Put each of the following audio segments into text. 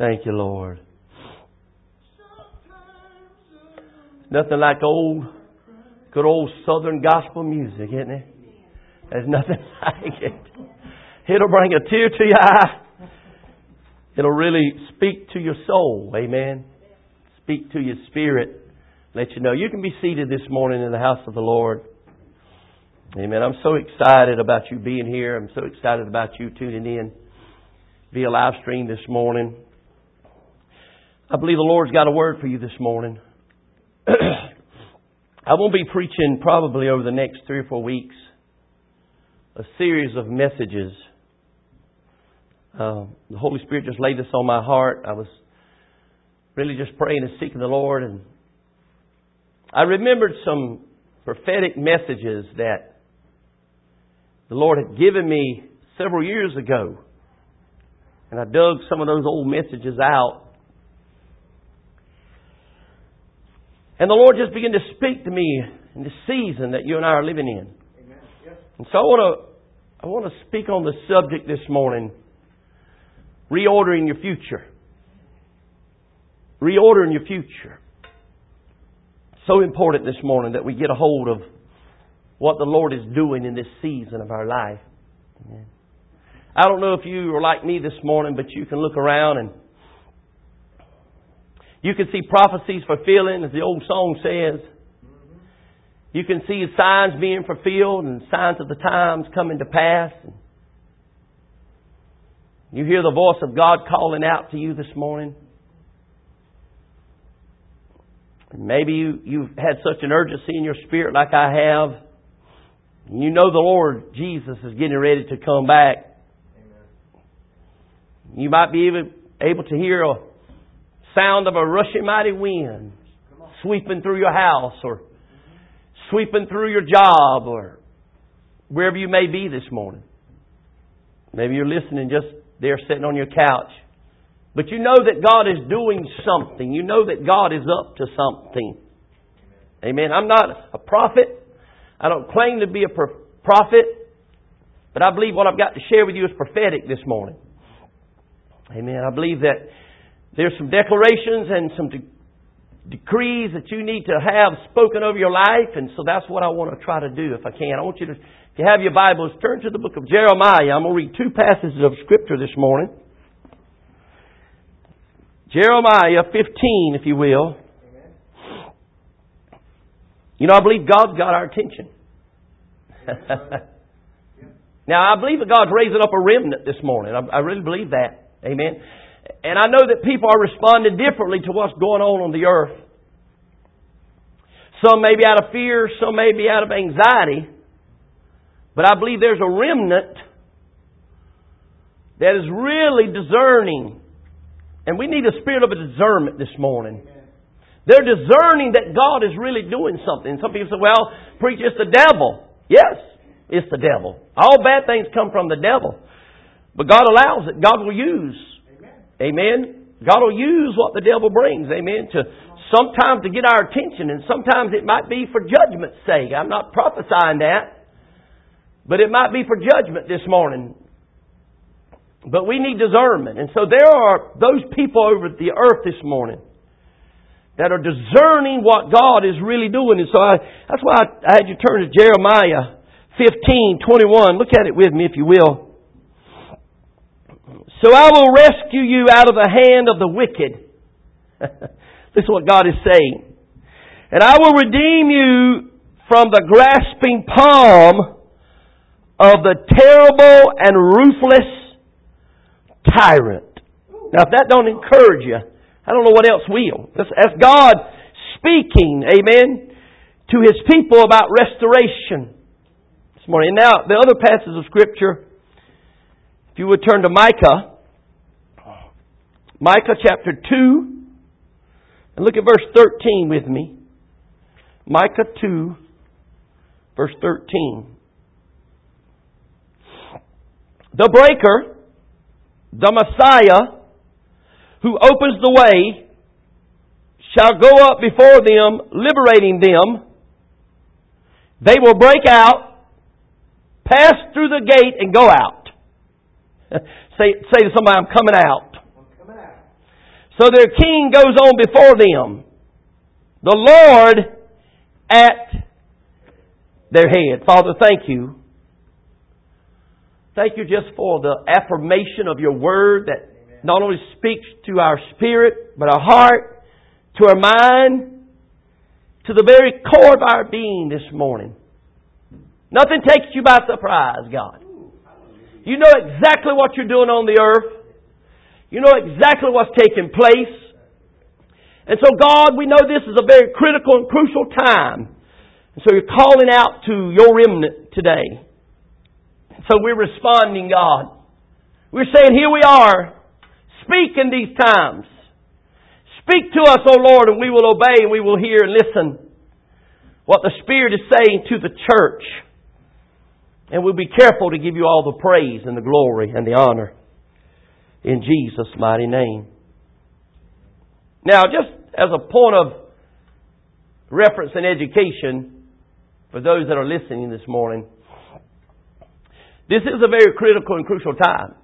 Thank you, Lord. Nothing like old, good old Southern gospel music, isn't it? There's nothing like it. It'll bring a tear to your eye. It'll really speak to your soul. Amen. Speak to your spirit. Let you know. You can be seated this morning in the house of the Lord. Amen. I'm so excited about you being here. I'm so excited about you tuning in via live stream this morning. I believe the Lord's got a word for you this morning. I won't be preaching probably over the next three or four weeks a series of messages. Uh, the Holy Spirit just laid this on my heart. I was really just praying and seeking the Lord, and I remembered some prophetic messages that the Lord had given me several years ago. And I dug some of those old messages out And the Lord just began to speak to me in the season that you and I are living in. And so I want to I want to speak on the subject this morning, reordering your future. Reordering your future. So important this morning that we get a hold of what the Lord is doing in this season of our life. I don't know if you are like me this morning, but you can look around and you can see prophecies fulfilling, as the old song says. You can see signs being fulfilled and signs of the times coming to pass. You hear the voice of God calling out to you this morning. Maybe you, you've had such an urgency in your spirit like I have. You know the Lord Jesus is getting ready to come back. Amen. You might be even able to hear a sound of a rushing mighty wind sweeping through your house or sweeping through your job or wherever you may be this morning. Maybe you're listening just there sitting on your couch. But you know that God is doing something. You know that God is up to something. Amen. I'm not a prophet. I don't claim to be a prophet. But I believe what I've got to share with you is prophetic this morning. Amen. I believe that there's some declarations and some de- decrees that you need to have spoken over your life, and so that's what I want to try to do if I can. I want you to, if you have your Bibles, turn to the book of Jeremiah. I'm going to read two passages of Scripture this morning. Jeremiah 15, if you will. Amen. You know, I believe God's got our attention. now, I believe that God's raising up a remnant this morning. I, I really believe that. Amen. And I know that people are responding differently to what's going on on the earth. Some may be out of fear, some may be out of anxiety. But I believe there's a remnant that is really discerning. And we need a spirit of a discernment this morning. They're discerning that God is really doing something. Some people say, well, preach, it's the devil. Yes, it's the devil. All bad things come from the devil. But God allows it. God will use Amen. God will use what the devil brings. Amen. To sometimes to get our attention, and sometimes it might be for judgment's sake. I'm not prophesying that, but it might be for judgment this morning. But we need discernment, and so there are those people over the earth this morning that are discerning what God is really doing. And so I, that's why I, I had you turn to Jeremiah 15, 21. Look at it with me, if you will. So I will rescue you out of the hand of the wicked. this is what God is saying. And I will redeem you from the grasping palm of the terrible and ruthless tyrant. Now, if that don't encourage you, I don't know what else will. That's, that's God speaking, amen, to His people about restoration this morning. Now, the other passages of Scripture, if you would turn to Micah, Micah chapter 2, and look at verse 13 with me. Micah 2, verse 13. The breaker, the Messiah, who opens the way, shall go up before them, liberating them. They will break out, pass through the gate, and go out. say, say to somebody, I'm coming out. So their king goes on before them. The Lord at their head. Father, thank you. Thank you just for the affirmation of your word that not only speaks to our spirit, but our heart, to our mind, to the very core of our being this morning. Nothing takes you by surprise, God. You know exactly what you're doing on the earth. You know exactly what's taking place. And so, God, we know this is a very critical and crucial time. And so you're calling out to your remnant today. So we're responding, God. We're saying, here we are. Speak in these times. Speak to us, O Lord, and we will obey and we will hear and listen what the Spirit is saying to the church. And we'll be careful to give you all the praise and the glory and the honor in Jesus' mighty name. Now, just as a point of reference and education for those that are listening this morning, this is a very critical and crucial time.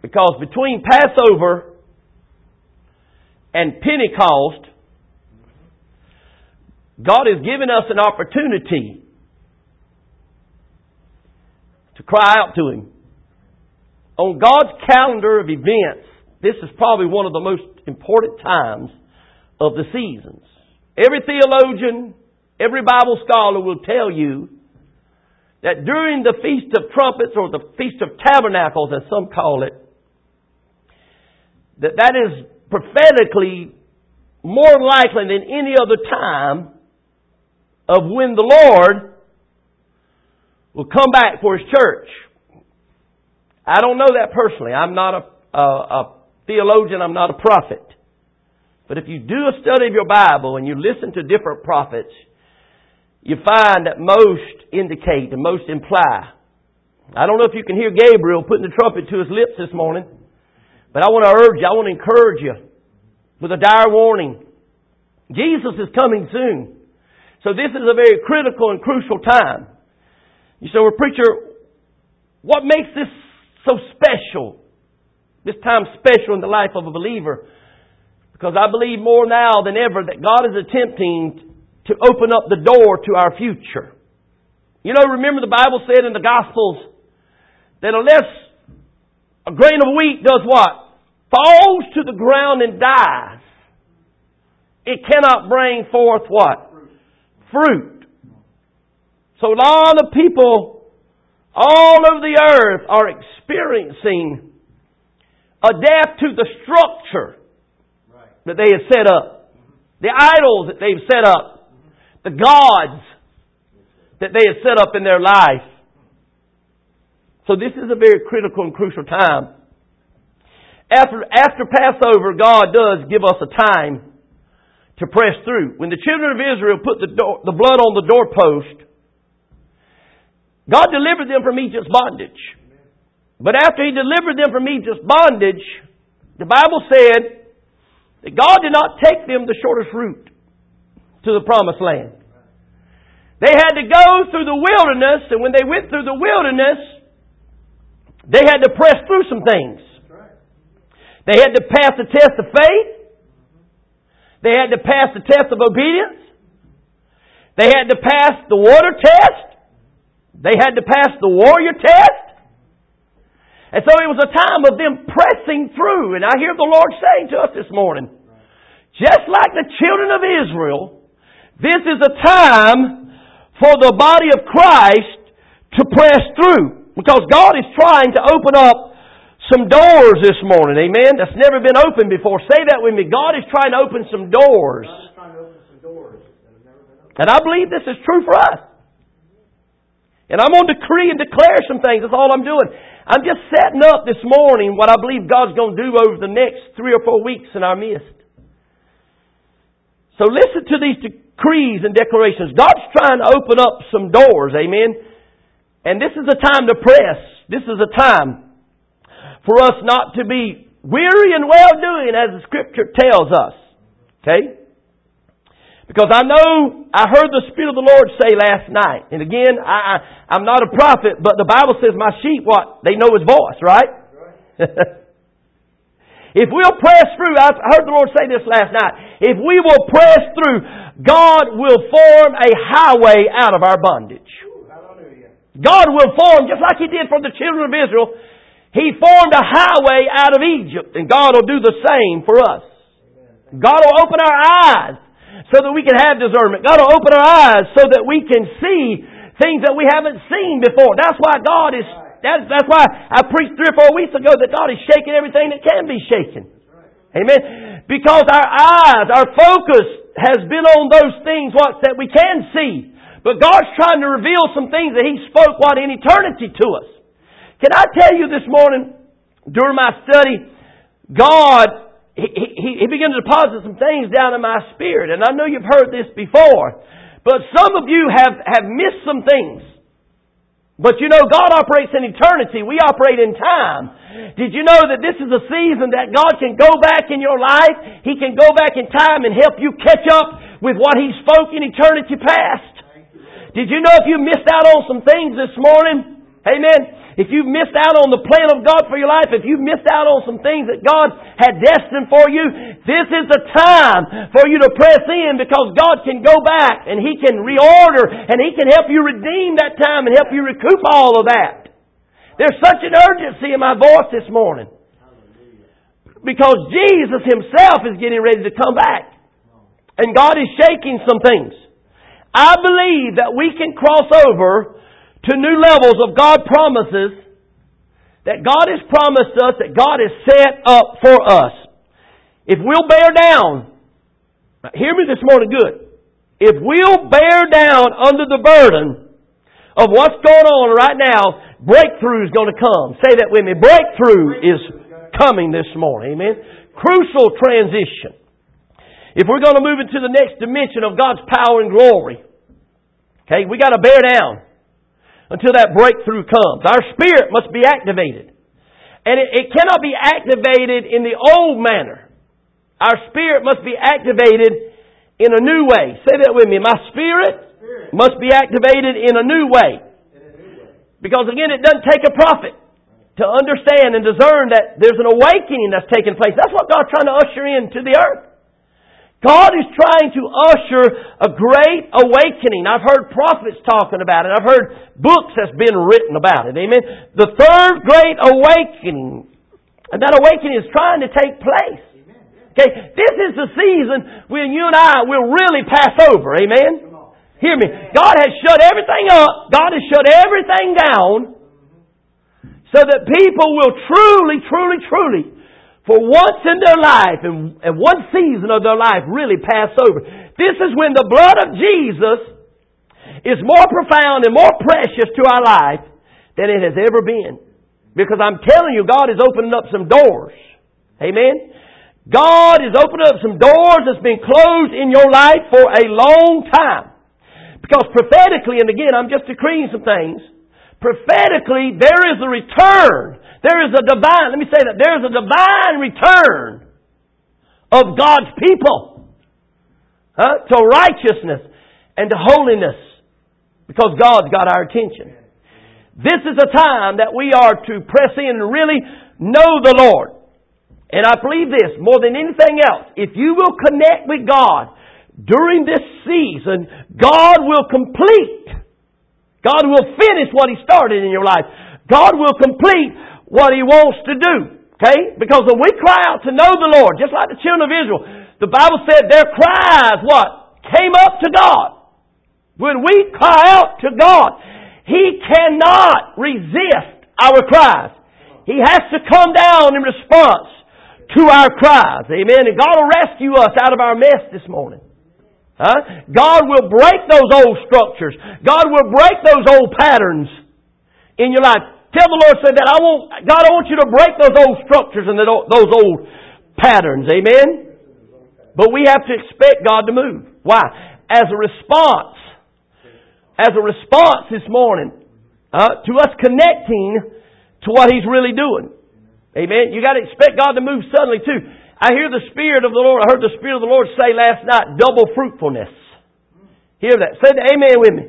Because between Passover and Pentecost, God has given us an opportunity to cry out to Him. On God's calendar of events, this is probably one of the most important times of the seasons. Every theologian, every Bible scholar will tell you that during the Feast of Trumpets or the Feast of Tabernacles, as some call it, that that is prophetically more likely than any other time of when the Lord will come back for His church. I don't know that personally. I'm not a, a, a theologian. I'm not a prophet. But if you do a study of your Bible and you listen to different prophets, you find that most indicate and most imply. I don't know if you can hear Gabriel putting the trumpet to his lips this morning, but I want to urge you, I want to encourage you with a dire warning. Jesus is coming soon. So this is a very critical and crucial time. You say, well, preacher, what makes this so special? This time special in the life of a believer? Because I believe more now than ever that God is attempting to open up the door to our future. You know, remember the Bible said in the Gospels that unless a grain of wheat does what? Falls to the ground and dies, it cannot bring forth what? Fruit. So a lot of people all of the earth are experiencing a death to the structure that they have set up, the idols that they've set up, the gods that they had set up in their life. So this is a very critical and crucial time. After, after Passover, God does give us a time to press through. When the children of Israel put the, door, the blood on the doorpost, God delivered them from Egypt's bondage. But after He delivered them from Egypt's bondage, the Bible said that God did not take them the shortest route to the promised land. They had to go through the wilderness, and when they went through the wilderness, they had to press through some things. They had to pass the test of faith. They had to pass the test of obedience. They had to pass the water test. They had to pass the warrior test. And so it was a time of them pressing through. And I hear the Lord saying to us this morning, just like the children of Israel, this is a time for the body of Christ to press through. Because God is trying to open up some doors this morning. Amen. That's never been opened before. Say that with me. God is trying to open some doors. And I believe this is true for us. And I'm going to decree and declare some things. That's all I'm doing. I'm just setting up this morning what I believe God's going to do over the next three or four weeks in our midst. So listen to these decrees and declarations. God's trying to open up some doors, amen. And this is a time to press. This is a time for us not to be weary and well doing as the scripture tells us. Okay? Because I know, I heard the Spirit of the Lord say last night, and again, I, I, am not a prophet, but the Bible says my sheep, what? They know His voice, right? If we'll press through, I heard the Lord say this last night. If we will press through, God will form a highway out of our bondage. God will form, just like He did for the children of Israel, He formed a highway out of Egypt, and God will do the same for us. God will open our eyes so that we can have discernment. God will open our eyes so that we can see things that we haven't seen before. That's why God is that's, that's why I preached three or four weeks ago that God is shaking everything that can be shaken. Amen. Because our eyes, our focus has been on those things what that we can see. But God's trying to reveal some things that He spoke what in eternity to us. Can I tell you this morning, during my study, God, he began to deposit some things down in my spirit. And I know you've heard this before. But some of you have, have missed some things. But you know, God operates in eternity. We operate in time. Did you know that this is a season that God can go back in your life? He can go back in time and help you catch up with what He spoke in eternity past. Did you know if you missed out on some things this morning? Amen if you've missed out on the plan of God for your life, if you've missed out on some things that God had destined for you, this is the time for you to press in because God can go back and He can reorder and He can help you redeem that time and help you recoup all of that. There's such an urgency in my voice this morning. Because Jesus Himself is getting ready to come back. And God is shaking some things. I believe that we can cross over to new levels of God promises that God has promised us, that God has set up for us. If we'll bear down, hear me this morning good. If we'll bear down under the burden of what's going on right now, breakthrough is going to come. Say that with me. Breakthrough is coming this morning. Amen. Crucial transition. If we're going to move into the next dimension of God's power and glory, okay, we got to bear down until that breakthrough comes. Our spirit must be activated. And it, it cannot be activated in the old manner. Our spirit must be activated in a new way. Say that with me. My spirit, spirit. must be activated in a new way. Because again, it doesn't take a prophet to understand and discern that there's an awakening that's taking place. That's what God's trying to usher into the earth. God is trying to usher a great awakening. I've heard prophets talking about it. I've heard books that's been written about it. Amen. The third great awakening. And that awakening is trying to take place. Okay, this is the season when you and I will really pass over. Amen. Hear me. God has shut everything up. God has shut everything down so that people will truly, truly, truly for once in their life and, and one season of their life really pass over. This is when the blood of Jesus is more profound and more precious to our life than it has ever been. Because I'm telling you, God is opening up some doors. Amen. God is opening up some doors that's been closed in your life for a long time. Because prophetically, and again, I'm just decreeing some things, prophetically, there is a return there is a divine, let me say that, there is a divine return of God's people huh, to righteousness and to holiness because God's got our attention. This is a time that we are to press in and really know the Lord. And I believe this more than anything else. If you will connect with God during this season, God will complete. God will finish what He started in your life. God will complete what He wants to do. Okay? Because when we cry out to know the Lord, just like the children of Israel, the Bible said their cries, what? Came up to God. When we cry out to God, He cannot resist our cries. He has to come down in response to our cries. Amen. And God will rescue us out of our mess this morning. Huh? God will break those old structures. God will break those old patterns in your life. Tell the Lord, say that I want, God, I want you to break those old structures and those old patterns. Amen? But we have to expect God to move. Why? As a response, as a response this morning, uh, to us connecting to what He's really doing. Amen. You got to expect God to move suddenly too. I hear the Spirit of the Lord. I heard the Spirit of the Lord say last night, double fruitfulness. Hear that. Say the amen with me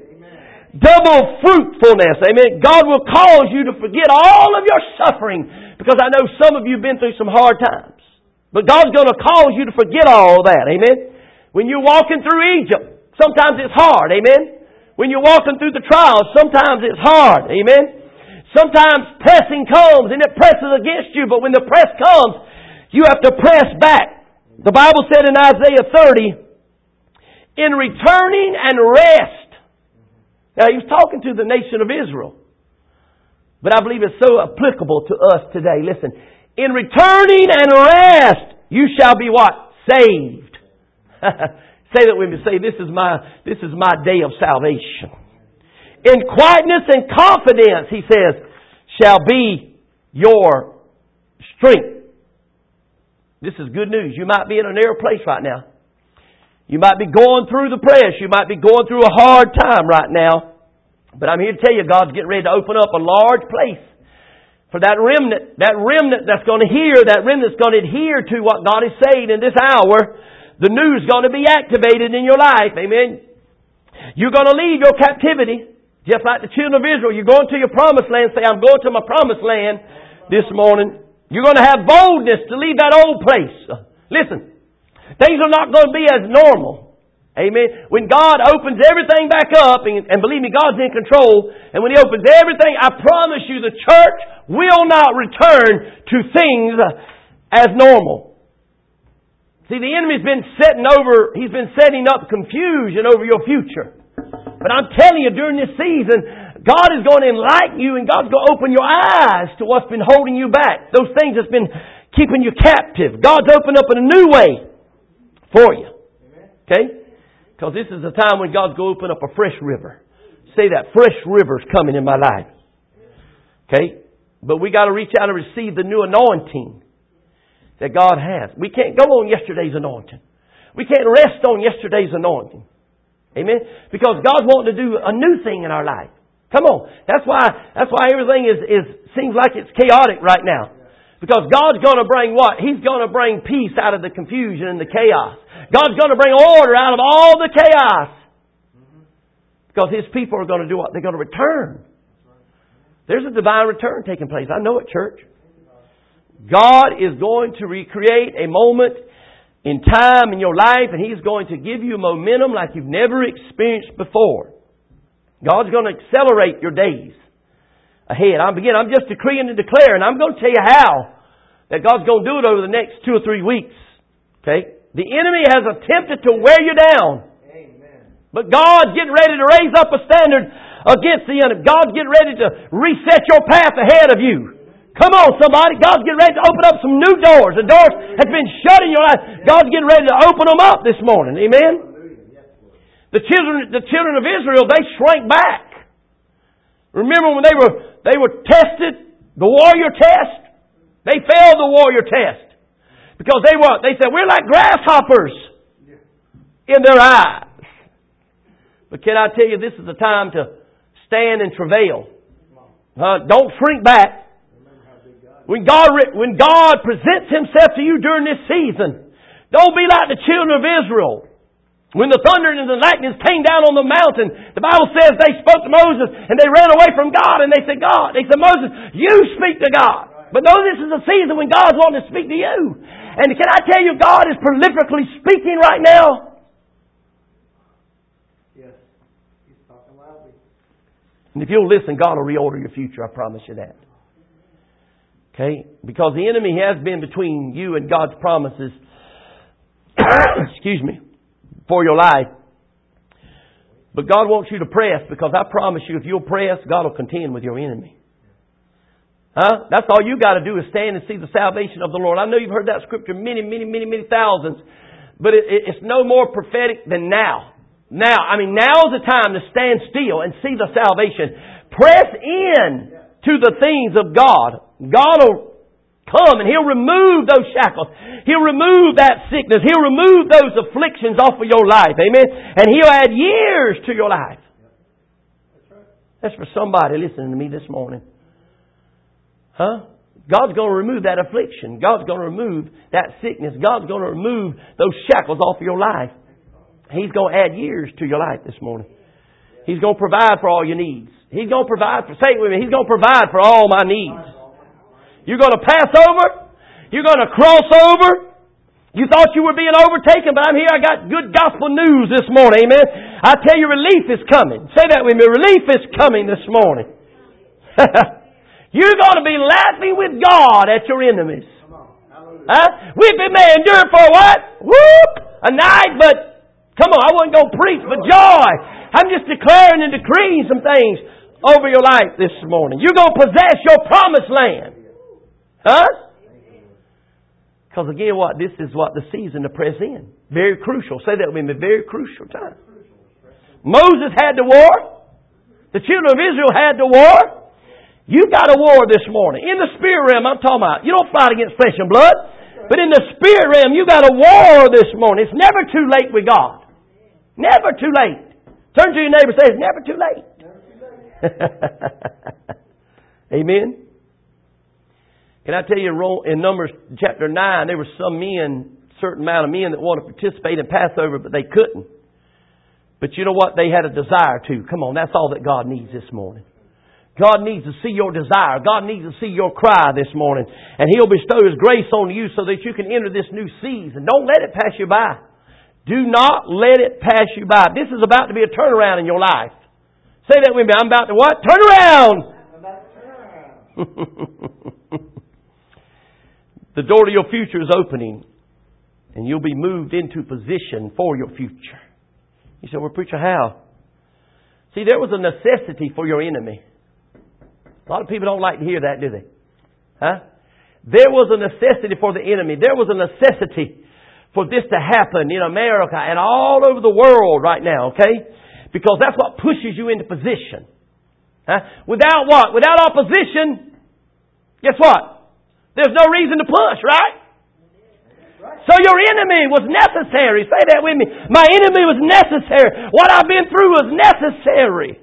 double fruitfulness. Amen. God will cause you to forget all of your suffering because I know some of you have been through some hard times. But God's going to cause you to forget all that. Amen. When you're walking through Egypt, sometimes it's hard. Amen. When you're walking through the trials, sometimes it's hard. Amen. Sometimes pressing comes and it presses against you, but when the press comes, you have to press back. The Bible said in Isaiah 30, in returning and rest. Now he was talking to the nation of Israel. But I believe it's so applicable to us today. Listen, in returning and rest, you shall be what? Saved. say that with me. Say, this is my, this is my day of salvation. In quietness and confidence, he says, shall be your strength. This is good news. You might be in a narrow place right now. You might be going through the press. You might be going through a hard time right now. But I'm here to tell you, God's getting ready to open up a large place for that remnant, that remnant that's going to hear, that remnant that's going to adhere to what God is saying in this hour. The news is going to be activated in your life. Amen. You're going to leave your captivity. Just like the children of Israel, you're going to your promised land. Say, I'm going to my promised land this morning. You're going to have boldness to leave that old place. Listen, things are not going to be as normal. Amen. When God opens everything back up, and, and, believe me, God's in control, and when He opens everything, I promise you the church will not return to things as normal. See, the enemy's been setting over, he's been setting up confusion over your future. But I'm telling you, during this season, God is going to enlighten you and God's going to open your eyes to what's been holding you back. Those things that's been keeping you captive. God's opened up in a new way for you. Okay? Because this is the time when God's going to open up a fresh river. Say that. Fresh rivers coming in my life. Okay? But we got to reach out and receive the new anointing that God has. We can't go on yesterday's anointing. We can't rest on yesterday's anointing. Amen? Because God's wanting to do a new thing in our life. Come on. That's why, that's why everything is, is, seems like it's chaotic right now. Because God's gonna bring what? He's gonna bring peace out of the confusion and the chaos. God's gonna bring order out of all the chaos. Because His people are gonna do what? They're gonna return. There's a divine return taking place. I know it, church. God is going to recreate a moment in time in your life and He's going to give you momentum like you've never experienced before. God's going to accelerate your days ahead. I'm begin. I'm just decreeing and declaring. I'm going to tell you how that God's going to do it over the next two or three weeks. Okay? The enemy has attempted to wear you down. Amen. But God's getting ready to raise up a standard against the enemy. God's getting ready to reset your path ahead of you. Come on, somebody. God's getting ready to open up some new doors. The doors has been shut in your life. God's getting ready to open them up this morning. Amen. The children, the children of Israel, they shrank back. Remember when they were, they were tested, the warrior test? They failed the warrior test. Because they were, they said, we're like grasshoppers in their eyes. But can I tell you, this is the time to stand and travail. Uh, don't shrink back. When God, when God presents Himself to you during this season, don't be like the children of Israel. When the thunder and the lightning came down on the mountain, the Bible says they spoke to Moses and they ran away from God and they said, God, they said, Moses, you speak to God. But know this is a season when God's wanting to speak to you. And can I tell you, God is prolifically speaking right now? Yes. He's talking loudly. And if you'll listen, God will reorder your future. I promise you that. Okay? Because the enemy has been between you and God's promises. Excuse me for your life. But God wants you to press because I promise you, if you'll press, God will contend with your enemy. Huh? That's all you got to do is stand and see the salvation of the Lord. I know you've heard that scripture many, many, many, many thousands, but it, it's no more prophetic than now. Now, I mean, now is the time to stand still and see the salvation. Press in to the things of God. God will come and He'll remove those shackles. He'll remove that sickness. He'll remove those afflictions off of your life. Amen. And He'll add years to your life. That's for somebody listening to me this morning. Huh? God's going to remove that affliction. God's going to remove that sickness. God's going to remove those shackles off of your life. He's going to add years to your life this morning. He's going to provide for all your needs. He's going to provide for, say it with me, He's going to provide for all my needs. You're going to pass over. You're going to cross over. You thought you were being overtaken, but I'm here. I got good gospel news this morning. Amen. I tell you, relief is coming. Say that with me. Relief is coming this morning. You're going to be laughing with God at your enemies. Huh? Weeping may endure for what? Whoop! A night, but come on, I wasn't going to preach, but joy. I'm just declaring and decreeing some things over your life this morning. You're going to possess your promised land. Huh? Because again, what? This is what the season to press in. Very crucial. Say that with me. Very crucial time. Moses had the war. The children of Israel had the war. You got a war this morning. In the spirit realm, I'm talking about. You don't fight against flesh and blood. But in the spirit realm, you got a war this morning. It's never too late with God. Never too late. Turn to your neighbor and say, it's never too late. Amen. Can I tell you, in Numbers chapter 9, there were some men, certain amount of men that wanted to participate in Passover, but they couldn't. But you know what? They had a desire to. Come on, that's all that God needs this morning. God needs to see your desire. God needs to see your cry this morning. And He'll bestow His grace on you so that you can enter this new season. Don't let it pass you by. Do not let it pass you by. This is about to be a turnaround in your life. Say that with me. I'm about to what? Turn around! The door to your future is opening, and you'll be moved into position for your future. You say, Well, preacher, how? See, there was a necessity for your enemy. A lot of people don't like to hear that, do they? Huh? There was a necessity for the enemy. There was a necessity for this to happen in America and all over the world right now, okay? Because that's what pushes you into position. Huh? Without what? Without opposition, guess what? There's no reason to push, right? So your enemy was necessary. Say that with me. My enemy was necessary. What I've been through was necessary.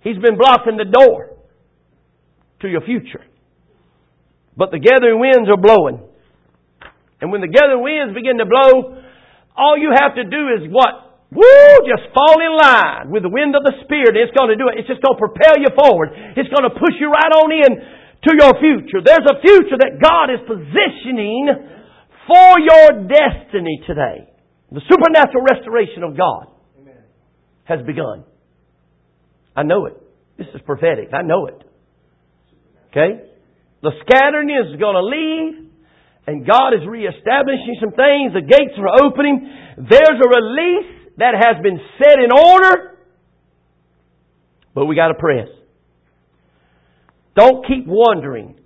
He's been blocking the door to your future. But the gathering winds are blowing. And when the gathering winds begin to blow, all you have to do is what? Woo! Just fall in line with the wind of the Spirit. It's going to do it. It's just going to propel you forward. It's going to push you right on in to your future. There's a future that God is positioning for your destiny today. The supernatural restoration of God Amen. has begun. I know it. This is prophetic. I know it. Okay? The scattering is going to leave, and God is reestablishing some things. The gates are opening. There's a release that has been set in order, but we got to press. Don't keep wondering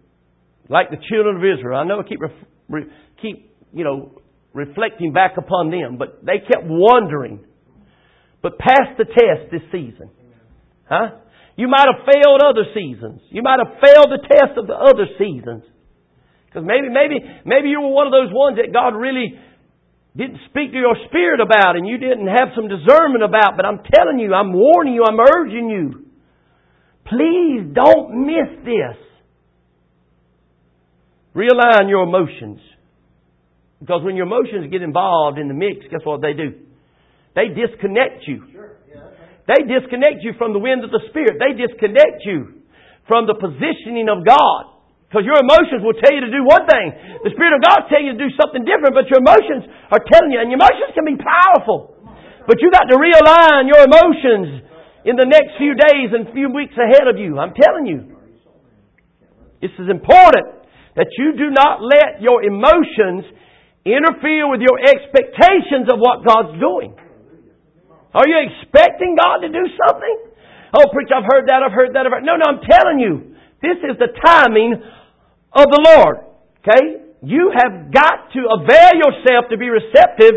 like the children of Israel. I know I keep, re, keep, you know, reflecting back upon them, but they kept wondering. But pass the test this season. Huh? You might have failed other seasons. You might have failed the test of the other seasons. Because maybe, maybe, maybe you were one of those ones that God really didn't speak to your spirit about and you didn't have some discernment about. But I'm telling you, I'm warning you, I'm urging you. Please don't miss this. Realign your emotions. Because when your emotions get involved in the mix, guess what they do? They disconnect you. They disconnect you from the wind of the Spirit. They disconnect you from the positioning of God. Because your emotions will tell you to do one thing. The Spirit of God will tell you to do something different, but your emotions are telling you, and your emotions can be powerful. But you got to realign your emotions in the next few days and few weeks ahead of you. I'm telling you. This is important that you do not let your emotions interfere with your expectations of what God's doing. Are you expecting God to do something? Oh, preacher, I've heard that, I've heard that, I've heard. No, no, I'm telling you. This is the timing of the Lord. Okay? You have got to avail yourself to be receptive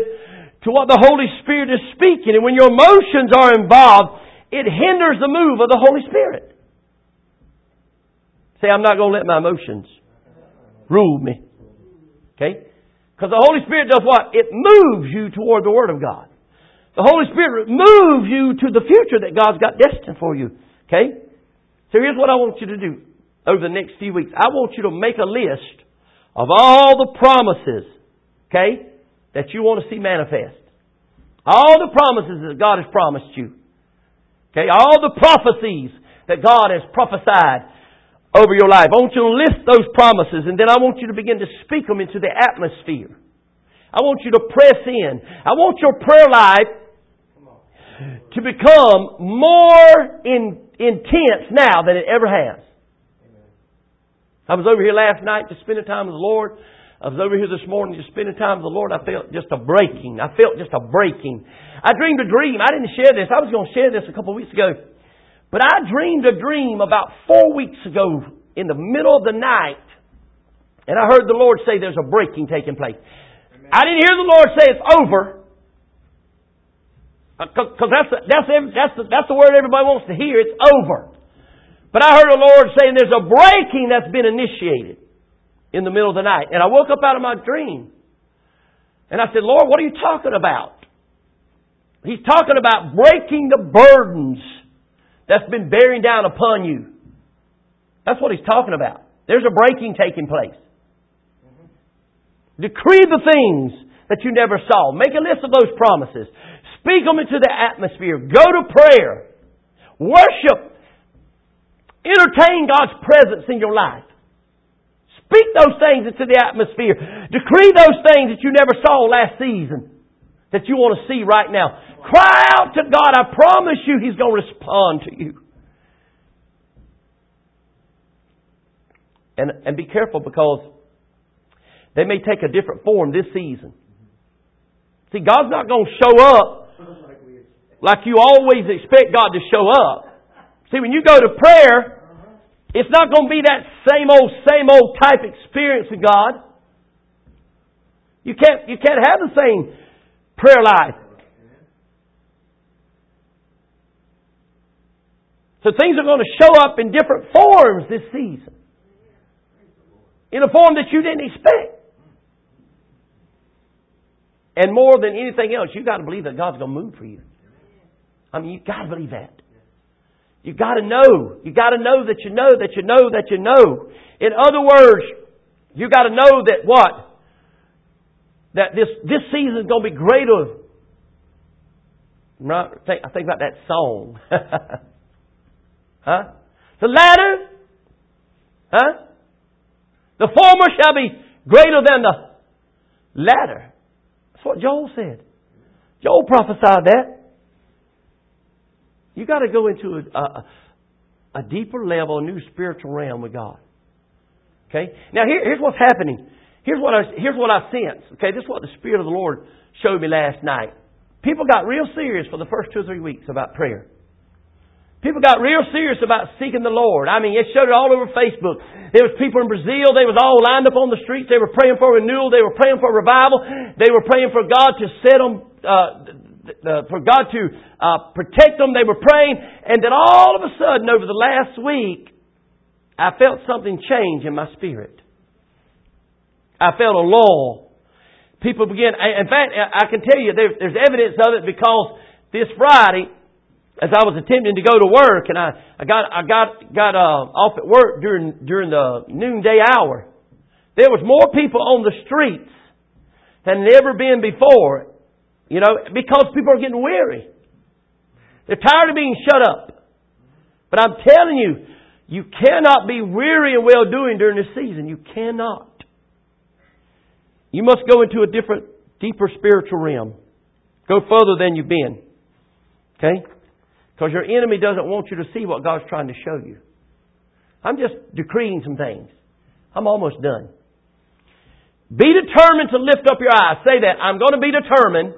to what the Holy Spirit is speaking. And when your emotions are involved, it hinders the move of the Holy Spirit. Say, I'm not going to let my emotions rule me. Okay? Because the Holy Spirit does what? It moves you toward the Word of God. The Holy Spirit moves you to the future that God's got destined for you. Okay? So here's what I want you to do over the next few weeks. I want you to make a list of all the promises, okay, that you want to see manifest. All the promises that God has promised you. Okay, all the prophecies that God has prophesied over your life. I want you to list those promises and then I want you to begin to speak them into the atmosphere. I want you to press in. I want your prayer life to become more in, intense now than it ever has. I was over here last night to spend a time with the Lord. I was over here this morning just spending time with the Lord. I felt just a breaking. I felt just a breaking. I dreamed a dream. I didn't share this. I was going to share this a couple of weeks ago. But I dreamed a dream about four weeks ago in the middle of the night. And I heard the Lord say there's a breaking taking place. Amen. I didn't hear the Lord say it's over. Because uh, that's, that's, that's, the, that's the word everybody wants to hear. It's over. But I heard the Lord saying there's a breaking that's been initiated in the middle of the night. And I woke up out of my dream. And I said, Lord, what are you talking about? He's talking about breaking the burdens that's been bearing down upon you. That's what he's talking about. There's a breaking taking place. Decree the things that you never saw. Make a list of those promises. Speak them into the atmosphere. Go to prayer. Worship. Entertain God's presence in your life. Speak those things into the atmosphere. Decree those things that you never saw last season that you want to see right now. Cry out to God. I promise you He's going to respond to you. And, and be careful because they may take a different form this season. See, God's not going to show up like you always expect God to show up. See, when you go to prayer, it's not going to be that same old, same old type experience with God. You can't, you can't have the same prayer life. So things are going to show up in different forms this season. In a form that you didn't expect. And more than anything else, you've got to believe that God's going to move for you. I mean, you've got to believe that. You've got to know. You've got to know that you know that you know that you know. In other words, you've got to know that what? That this, this season is to be greater. I think about that song. Huh? The latter, huh? The former shall be greater than the latter. That's what Joel said. Joel prophesied that. You got to go into a, a, a, deeper level, a new spiritual realm with God. Okay. Now here, here's what's happening. Here's what I here's what I sense. Okay, this is what the Spirit of the Lord showed me last night. People got real serious for the first two or three weeks about prayer. People got real serious about seeking the Lord. I mean, it showed it all over Facebook. There was people in Brazil. They was all lined up on the streets. They were praying for renewal. They were praying for revival. They were praying for God to set them, uh, uh, for God to uh, protect them. They were praying, and then all of a sudden, over the last week, I felt something change in my spirit. I felt a lull. People began. In fact, I can tell you there's evidence of it because this Friday as I was attempting to go to work, and I, I got I got got uh, off at work during during the noonday hour. There was more people on the streets than ever been before. You know, because people are getting weary. They're tired of being shut up. But I'm telling you, you cannot be weary and well doing during this season. You cannot. You must go into a different, deeper spiritual realm. Go further than you've been. Okay? Because your enemy doesn't want you to see what God's trying to show you. I'm just decreeing some things. I'm almost done. Be determined to lift up your eyes. Say that. I'm going to be determined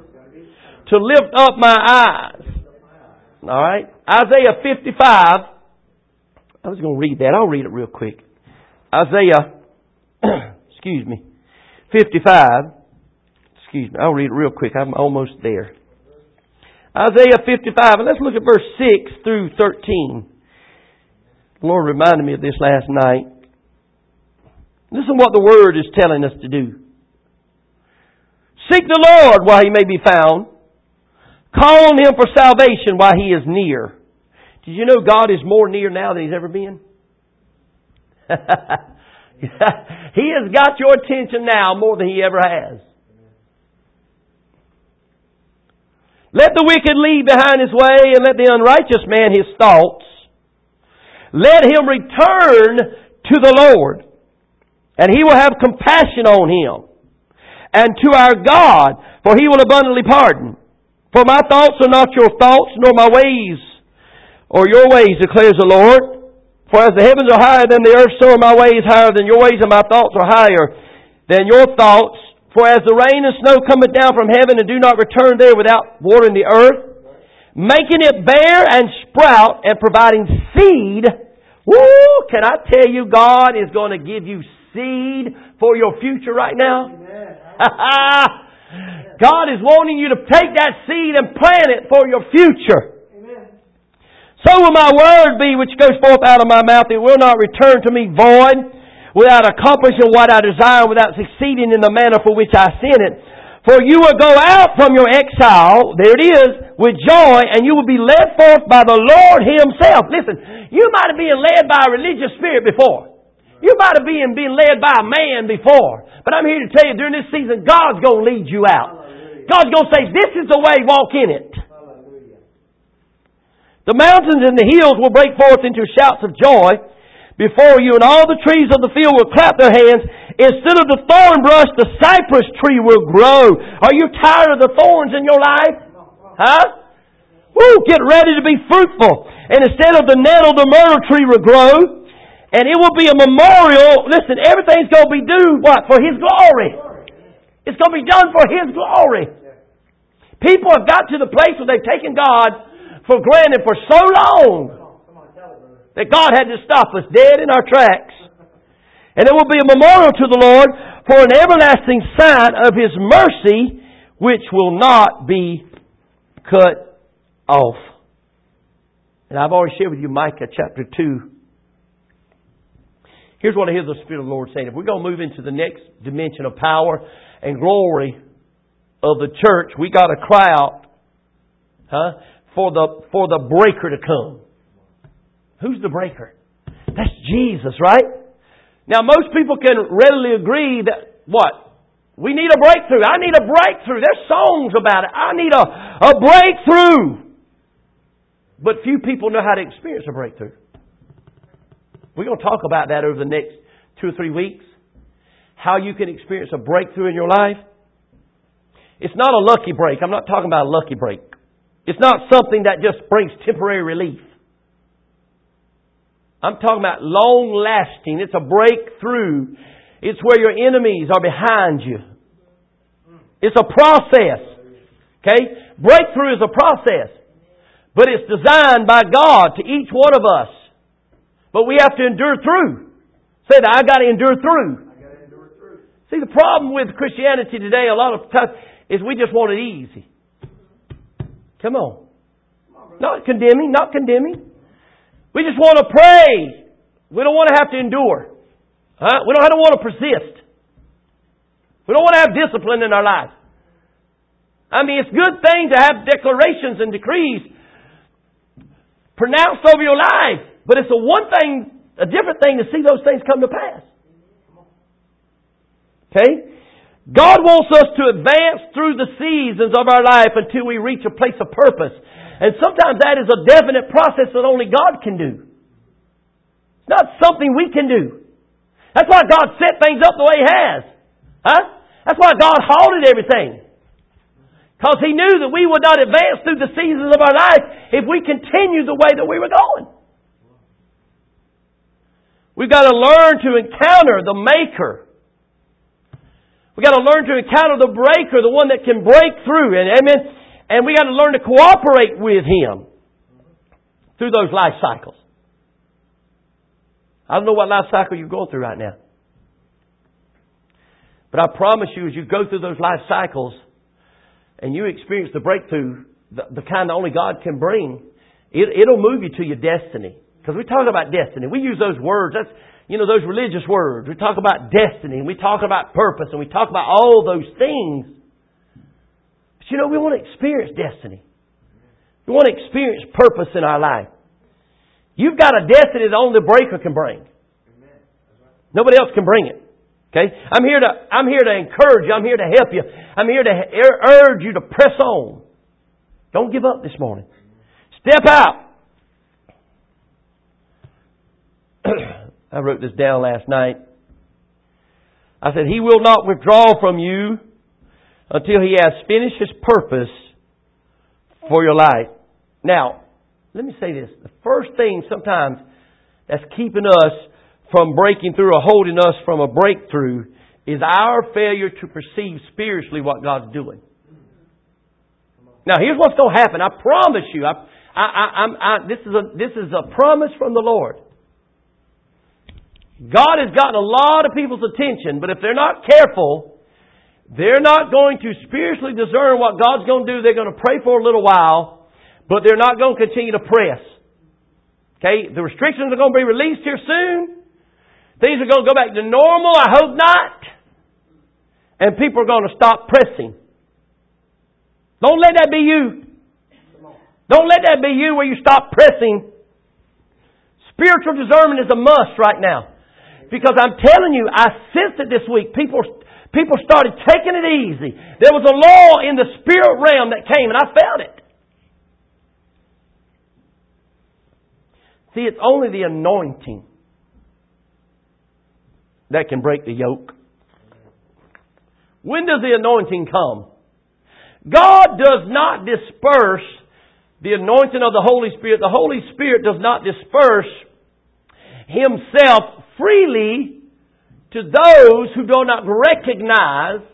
to lift up my eyes. All right? Isaiah 55. I was going to read that. I'll read it real quick. Isaiah, excuse me, 55. Excuse me. I'll read it real quick. I'm almost there. Isaiah 55, and let's look at verse 6 through 13. The Lord reminded me of this last night. Listen what the Word is telling us to do. Seek the Lord while He may be found. Call on Him for salvation while He is near. Did you know God is more near now than He's ever been? he has got your attention now more than He ever has. Let the wicked leave behind his way, and let the unrighteous man his thoughts. Let him return to the Lord, and he will have compassion on him. And to our God, for he will abundantly pardon. For my thoughts are not your thoughts, nor my ways or your ways, declares the Lord. For as the heavens are higher than the earth, so are my ways higher than your ways, and my thoughts are higher than your thoughts. For as the rain and snow cometh down from heaven and do not return there without watering the earth, making it bear and sprout and providing seed, woo, can I tell you God is going to give you seed for your future right now? God is wanting you to take that seed and plant it for your future. Amen. So will my word be which goes forth out of my mouth. It will not return to me void, without accomplishing what I desire, without succeeding in the manner for which I sent it. For you will go out from your exile, there it is, with joy, and you will be led forth by the Lord Himself. Listen, you might have been led by a religious spirit before. You might have been being led by a man before. But I'm here to tell you, during this season, God's going to lead you out. God's going to say, this is the way, walk in it. The mountains and the hills will break forth into shouts of joy before you, and all the trees of the field will clap their hands. Instead of the thorn brush, the cypress tree will grow. Are you tired of the thorns in your life? Huh? Woo, get ready to be fruitful. And instead of the nettle, the myrtle tree will grow. And it will be a memorial. Listen, everything's going to be due, what? For His glory. It's going to be done for His glory. People have got to the place where they've taken God for granted for so long that God had to stop us dead in our tracks. And it will be a memorial to the Lord for an everlasting sign of His mercy which will not be cut off. And I've already shared with you Micah chapter 2. Here's what I hear the Spirit of the Lord saying. If we're going to move into the next dimension of power and glory of the church, we got to cry out, huh? for the, for the breaker to come. Who's the breaker? That's Jesus, right? Now most people can readily agree that what? We need a breakthrough. I need a breakthrough. There's songs about it. I need a, a breakthrough. But few people know how to experience a breakthrough. We're going to talk about that over the next two or three weeks. How you can experience a breakthrough in your life. It's not a lucky break. I'm not talking about a lucky break. It's not something that just brings temporary relief. I'm talking about long lasting. It's a breakthrough. It's where your enemies are behind you. It's a process. Okay? Breakthrough is a process. But it's designed by God to each one of us. But we have to endure through. Say that, I gotta endure through. I gotta endure through. See, the problem with Christianity today, a lot of times, is we just want it easy. Come on. Not condemning, not condemning. We just want to pray. We don't want to have to endure. Huh? We don't want to persist. We don't want to have discipline in our life. I mean, it's a good thing to have declarations and decrees pronounced over your life, but it's a one thing, a different thing to see those things come to pass. Okay? God wants us to advance through the seasons of our life until we reach a place of purpose. And sometimes that is a definite process that only God can do. It's not something we can do. That's why God set things up the way He has. Huh? That's why God halted everything. Because He knew that we would not advance through the seasons of our life if we continued the way that we were going. We've got to learn to encounter the Maker we got to learn to encounter the breaker, the one that can break through. And amen. And we got to learn to cooperate with him through those life cycles. I don't know what life cycle you're going through right now. But I promise you, as you go through those life cycles and you experience the breakthrough, the, the kind that only God can bring, it, it'll move you to your destiny. Because we talk about destiny. We use those words. That's, you know, those religious words. We talk about destiny and we talk about purpose and we talk about all those things. But you know, we want to experience destiny. We want to experience purpose in our life. You've got a destiny that only the breaker can bring. Nobody else can bring it. Okay? I'm here to, I'm here to encourage you. I'm here to help you. I'm here to urge you to press on. Don't give up this morning. Step out. I wrote this down last night. I said, He will not withdraw from you until He has finished His purpose for your life. Now, let me say this. The first thing sometimes that's keeping us from breaking through or holding us from a breakthrough is our failure to perceive spiritually what God's doing. Now, here's what's going to happen. I promise you. I, I, I, this is a this is a promise from the Lord. God has gotten a lot of people's attention, but if they're not careful, they're not going to spiritually discern what God's going to do. They're going to pray for a little while, but they're not going to continue to press. Okay, the restrictions are going to be released here soon. Things are going to go back to normal. I hope not. And people are going to stop pressing. Don't let that be you. Don't let that be you where you stop pressing. Spiritual discernment is a must right now. Because I'm telling you, I sensed it this week. People, people started taking it easy. There was a law in the spirit realm that came, and I felt it. See, it's only the anointing that can break the yoke. When does the anointing come? God does not disperse the anointing of the Holy Spirit. The Holy Spirit does not disperse Himself freely to those who do not recognize,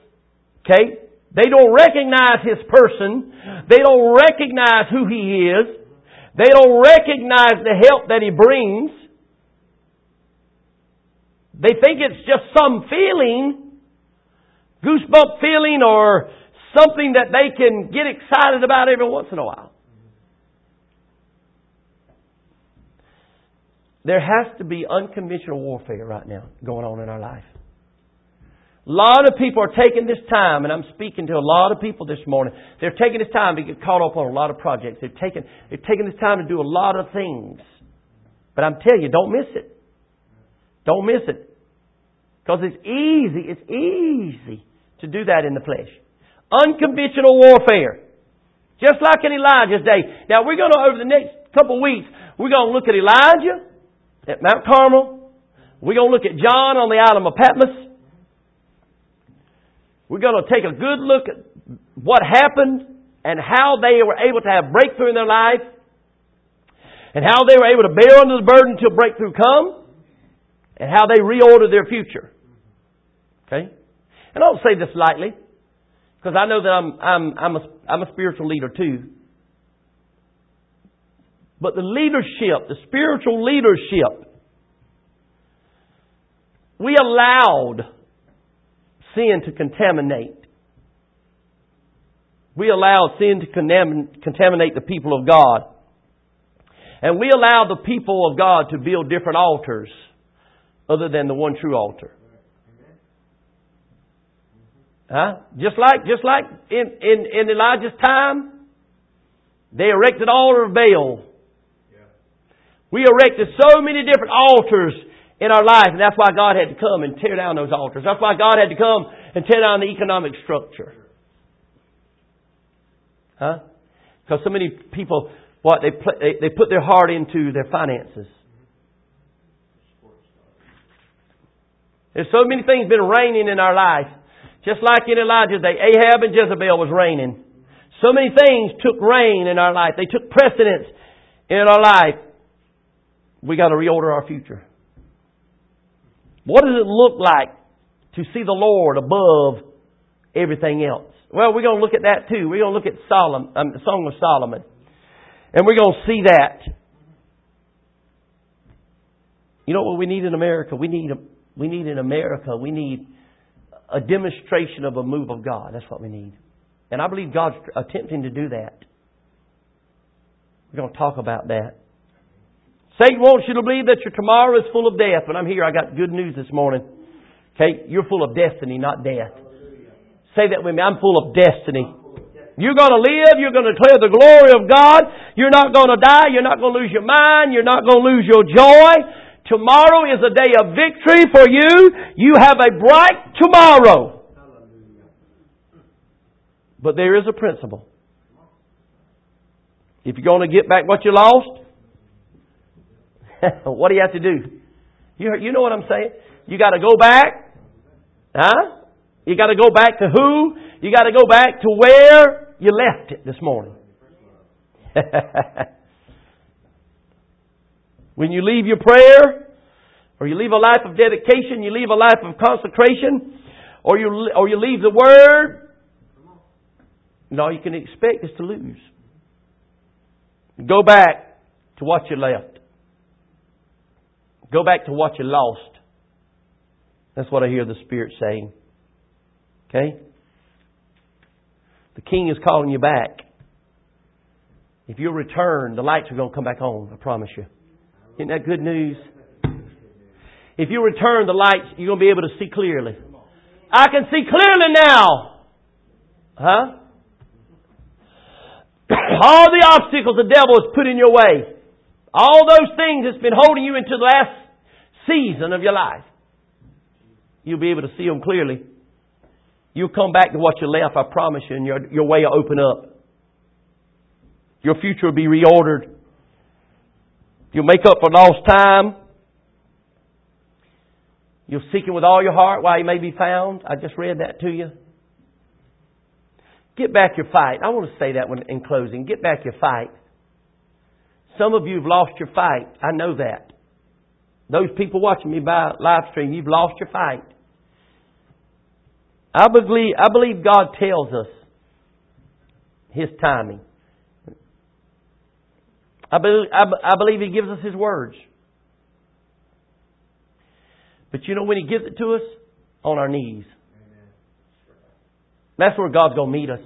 okay, they don't recognize His person. They don't recognize who He is. They don't recognize the help that He brings. They think it's just some feeling, goosebump feeling or something that they can get excited about every once in a while. There has to be unconventional warfare right now going on in our life. A lot of people are taking this time, and I'm speaking to a lot of people this morning. They're taking this time to get caught up on a lot of projects. They're taking, they're taking this time to do a lot of things. But I'm telling you, don't miss it. Don't miss it. Because it's easy, it's easy to do that in the flesh. Unconventional warfare. Just like in Elijah's day. Now we're going to, over the next couple of weeks, we're going to look at Elijah at Mount Carmel. We're going to look at John on the island of Patmos. We're going to take a good look at what happened and how they were able to have breakthrough in their life and how they were able to bear under the burden until breakthrough come and how they reordered their future. Okay? And I don't say this lightly because I know that I'm, I'm, I'm, a, I'm a spiritual leader too. But the leadership, the spiritual leadership, we allowed sin to contaminate. We allowed sin to contaminate the people of God. And we allowed the people of God to build different altars other than the one true altar. Huh? Just like, just like in, in, in Elijah's time, they erected altar of Baal we erected so many different altars in our life, and that's why God had to come and tear down those altars. That's why God had to come and tear down the economic structure. Huh? Because so many people, what they, they they put their heart into their finances. There's so many things been reigning in our life. Just like in Elijah's day, Ahab and Jezebel was reigning. So many things took reign in our life. They took precedence in our life we got to reorder our future. What does it look like to see the Lord above everything else? Well, we're going to look at that too. We're going to look at Solomon, um, the Song of Solomon. And we're going to see that. You know what we need in America? We need, a, we need in America, we need a demonstration of a move of God. That's what we need. And I believe God's attempting to do that. We're going to talk about that. Satan wants you to believe that your tomorrow is full of death. But I'm here, I got good news this morning. Okay, you're full of destiny, not death. Say that with me. I'm full of destiny. You're going to live. You're going to declare the glory of God. You're not going to die. You're not going to lose your mind. You're not going to lose your joy. Tomorrow is a day of victory for you. You have a bright tomorrow. But there is a principle. If you're going to get back what you lost, what do you have to do? You, you know what I'm saying? You got to go back. Huh? You got to go back to who? You got to go back to where you left it this morning. when you leave your prayer, or you leave a life of dedication, you leave a life of consecration, or you, or you leave the Word, and all you can expect is to lose. Go back to what you left. Go back to what you lost. That's what I hear the Spirit saying. Okay? The King is calling you back. If you return, the lights are going to come back on, I promise you. Isn't that good news? If you return the lights, you're going to be able to see clearly. I can see clearly now. Huh? All the obstacles the devil has put in your way. All those things that's been holding you into the last season of your life. You'll be able to see them clearly. You'll come back to what you left, I promise you, and your, your way will open up. Your future will be reordered. You'll make up for lost time. You'll seek Him with all your heart while He may be found. I just read that to you. Get back your fight. I want to say that when, in closing. Get back your fight. Some of you have lost your fight. I know that. Those people watching me by live stream, you've lost your fight. I believe, I believe God tells us His timing. I believe, I believe He gives us His words. But you know when He gives it to us? On our knees. That's where God's going to meet us.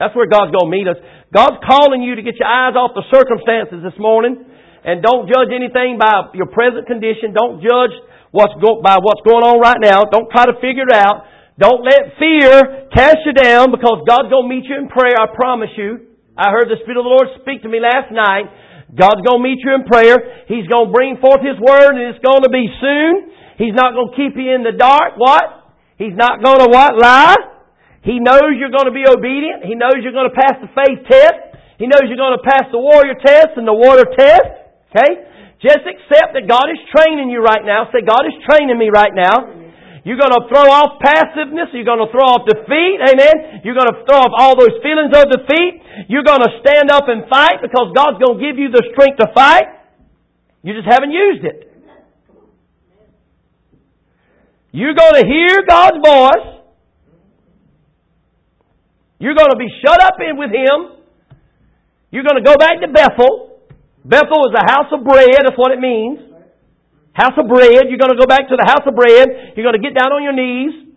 That's where God's going to meet us. God's calling you to get your eyes off the circumstances this morning and don't judge anything by your present condition. Don't judge what's go, by what's going on right now. Don't try to figure it out. Don't let fear cast you down because God's going to meet you in prayer. I promise you. I heard the Spirit of the Lord speak to me last night. God's going to meet you in prayer. He's going to bring forth His Word and it's going to be soon. He's not going to keep you in the dark. What? He's not going to what? Lie. He knows you're going to be obedient. He knows you're going to pass the faith test. He knows you're going to pass the warrior test and the water test. Okay? Just accept that God is training you right now. Say, God is training me right now. You're going to throw off passiveness. You're going to throw off defeat. Amen. You're going to throw off all those feelings of defeat. You're going to stand up and fight because God's going to give you the strength to fight. You just haven't used it. You're going to hear God's voice. You're going to be shut up in with him. You're going to go back to Bethel. Bethel is a house of bread. That's what it means. House of bread. You're going to go back to the house of bread. You're going to get down on your knees.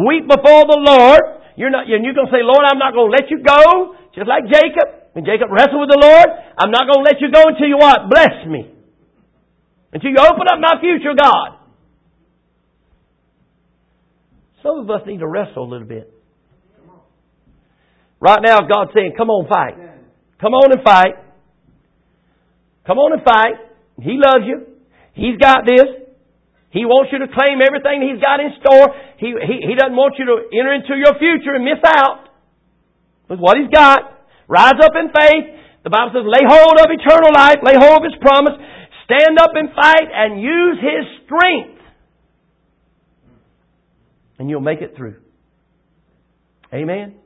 Weep before the Lord. You're not, and you're going to say, Lord, I'm not going to let you go. Just like Jacob. When Jacob wrestled with the Lord, I'm not going to let you go until you what? Bless me. Until you open up my future, God. Some of us need to wrestle a little bit. Right now, God's saying, come on, fight. Come on and fight. Come on and fight. He loves you. He's got this. He wants you to claim everything He's got in store. He, he, he doesn't want you to enter into your future and miss out with what He's got. Rise up in faith. The Bible says, lay hold of eternal life, lay hold of His promise, stand up and fight, and use His strength. And you'll make it through. Amen.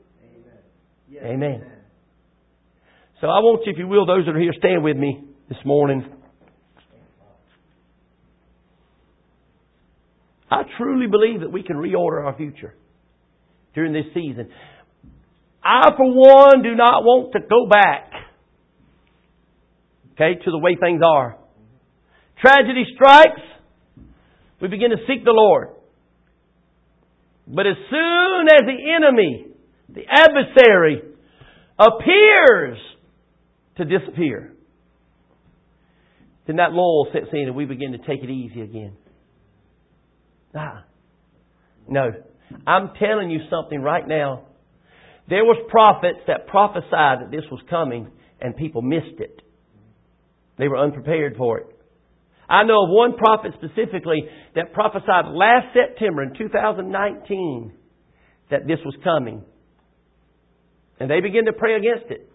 Yes. Amen. So I want you, if you will, those that are here, stand with me this morning. I truly believe that we can reorder our future during this season. I, for one, do not want to go back, okay, to the way things are. Tragedy strikes, we begin to seek the Lord. But as soon as the enemy the adversary appears to disappear. Then that lull sets in and we begin to take it easy again. Ah. No. I'm telling you something right now. There was prophets that prophesied that this was coming and people missed it. They were unprepared for it. I know of one prophet specifically that prophesied last September in 2019 that this was coming. And they begin to pray against it.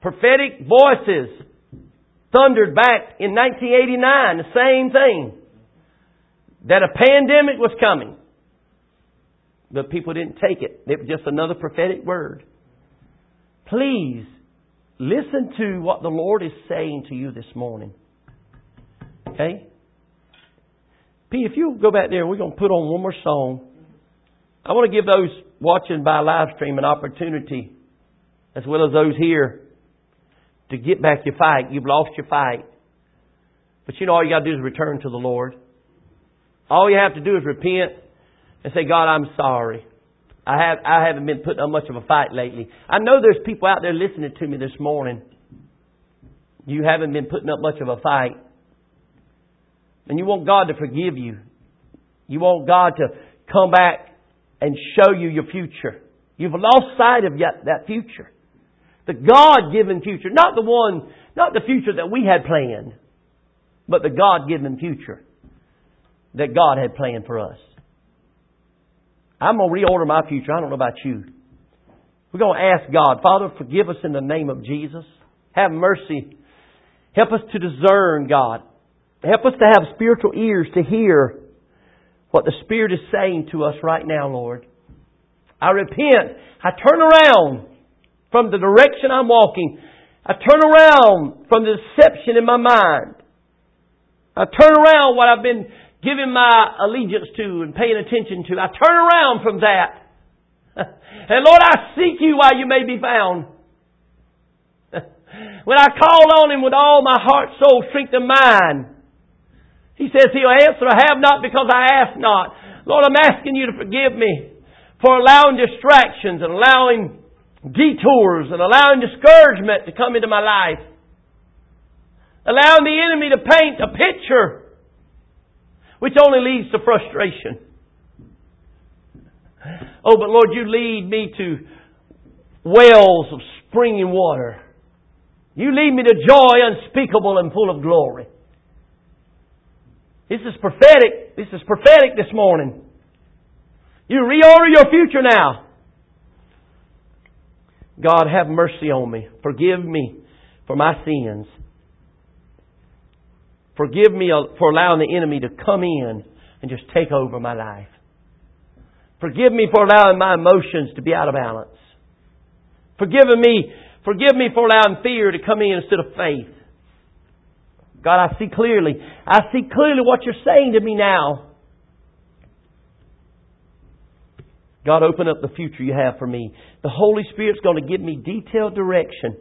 Prophetic voices thundered back in 1989, the same thing. That a pandemic was coming. But people didn't take it. It was just another prophetic word. Please listen to what the Lord is saying to you this morning. Okay? P, if you go back there, we're going to put on one more song. I want to give those watching by live stream an opportunity, as well as those here, to get back your fight. You've lost your fight. But you know, all you got to do is return to the Lord. All you have to do is repent and say, God, I'm sorry. I have I haven't been putting up much of a fight lately. I know there's people out there listening to me this morning. You haven't been putting up much of a fight. And you want God to forgive you. You want God to come back and show you your future. You've lost sight of yet that future. The God given future. Not the one, not the future that we had planned, but the God given future that God had planned for us. I'm going to reorder my future. I don't know about you. We're going to ask God, Father, forgive us in the name of Jesus. Have mercy. Help us to discern, God. Help us to have spiritual ears to hear what the Spirit is saying to us right now, Lord. I repent. I turn around from the direction I'm walking. I turn around from the deception in my mind. I turn around what I've been giving my allegiance to and paying attention to. I turn around from that. And Lord, I seek you while you may be found. When I call on Him with all my heart, soul, strength, and mind, He says He'll answer, I have not because I ask not. Lord, I'm asking you to forgive me for allowing distractions and allowing detours and allowing discouragement to come into my life. Allowing the enemy to paint a picture which only leads to frustration. Oh, but Lord, you lead me to wells of springing water. You lead me to joy unspeakable and full of glory. This is prophetic. This is prophetic this morning. You reorder your future now. God, have mercy on me. Forgive me for my sins. Forgive me for allowing the enemy to come in and just take over my life. Forgive me for allowing my emotions to be out of balance. Forgive me, forgive me for allowing fear to come in instead of faith. God, I see clearly. I see clearly what you're saying to me now. God, open up the future you have for me. The Holy Spirit's going to give me detailed direction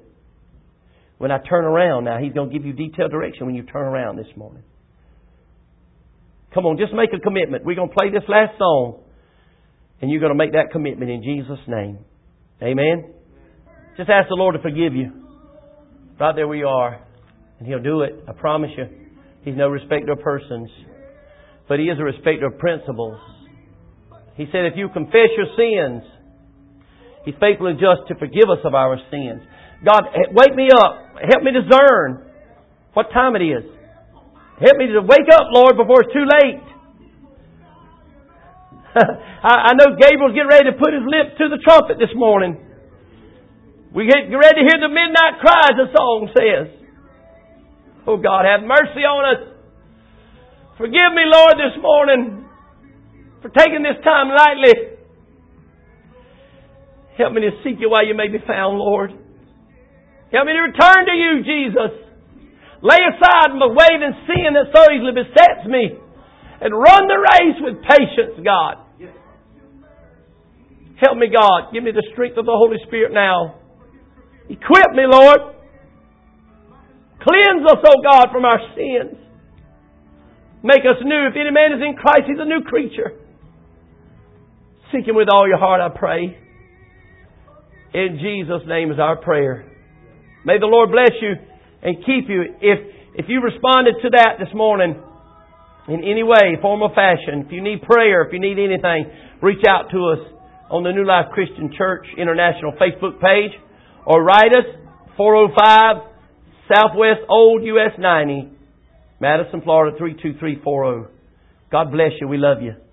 when I turn around now, He's going to give you detailed direction when you turn around this morning. Come on, just make a commitment. We're going to play this last song, and you're going to make that commitment in Jesus' name. Amen. Just ask the Lord to forgive you. Right there we are. And He'll do it. I promise you. He's no respecter of persons. But He is a respecter of principles. He said, if you confess your sins, He's faithful and just to forgive us of our sins. God, wake me up. Help me discern what time it is. Help me to wake up, Lord, before it's too late. I know Gabriel's getting ready to put his lips to the trumpet this morning. We get ready to hear the midnight cry, as the song says. Oh God, have mercy on us. Forgive me, Lord, this morning for taking this time lightly. Help me to seek you while you may be found, Lord. Help me to return to you, Jesus. Lay aside my weight and sin that so easily besets me. And run the race with patience, God. Help me, God. Give me the strength of the Holy Spirit now. Equip me, Lord. Cleanse us, O God, from our sins. Make us new. If any man is in Christ, he's a new creature. Seek Him with all your heart, I pray. In Jesus' name is our prayer. May the Lord bless you and keep you. If, if you responded to that this morning in any way, form or fashion, if you need prayer, if you need anything, reach out to us on the New Life Christian Church International Facebook page or write us 405 Southwest Old US 90, Madison, Florida 32340. God bless you. We love you.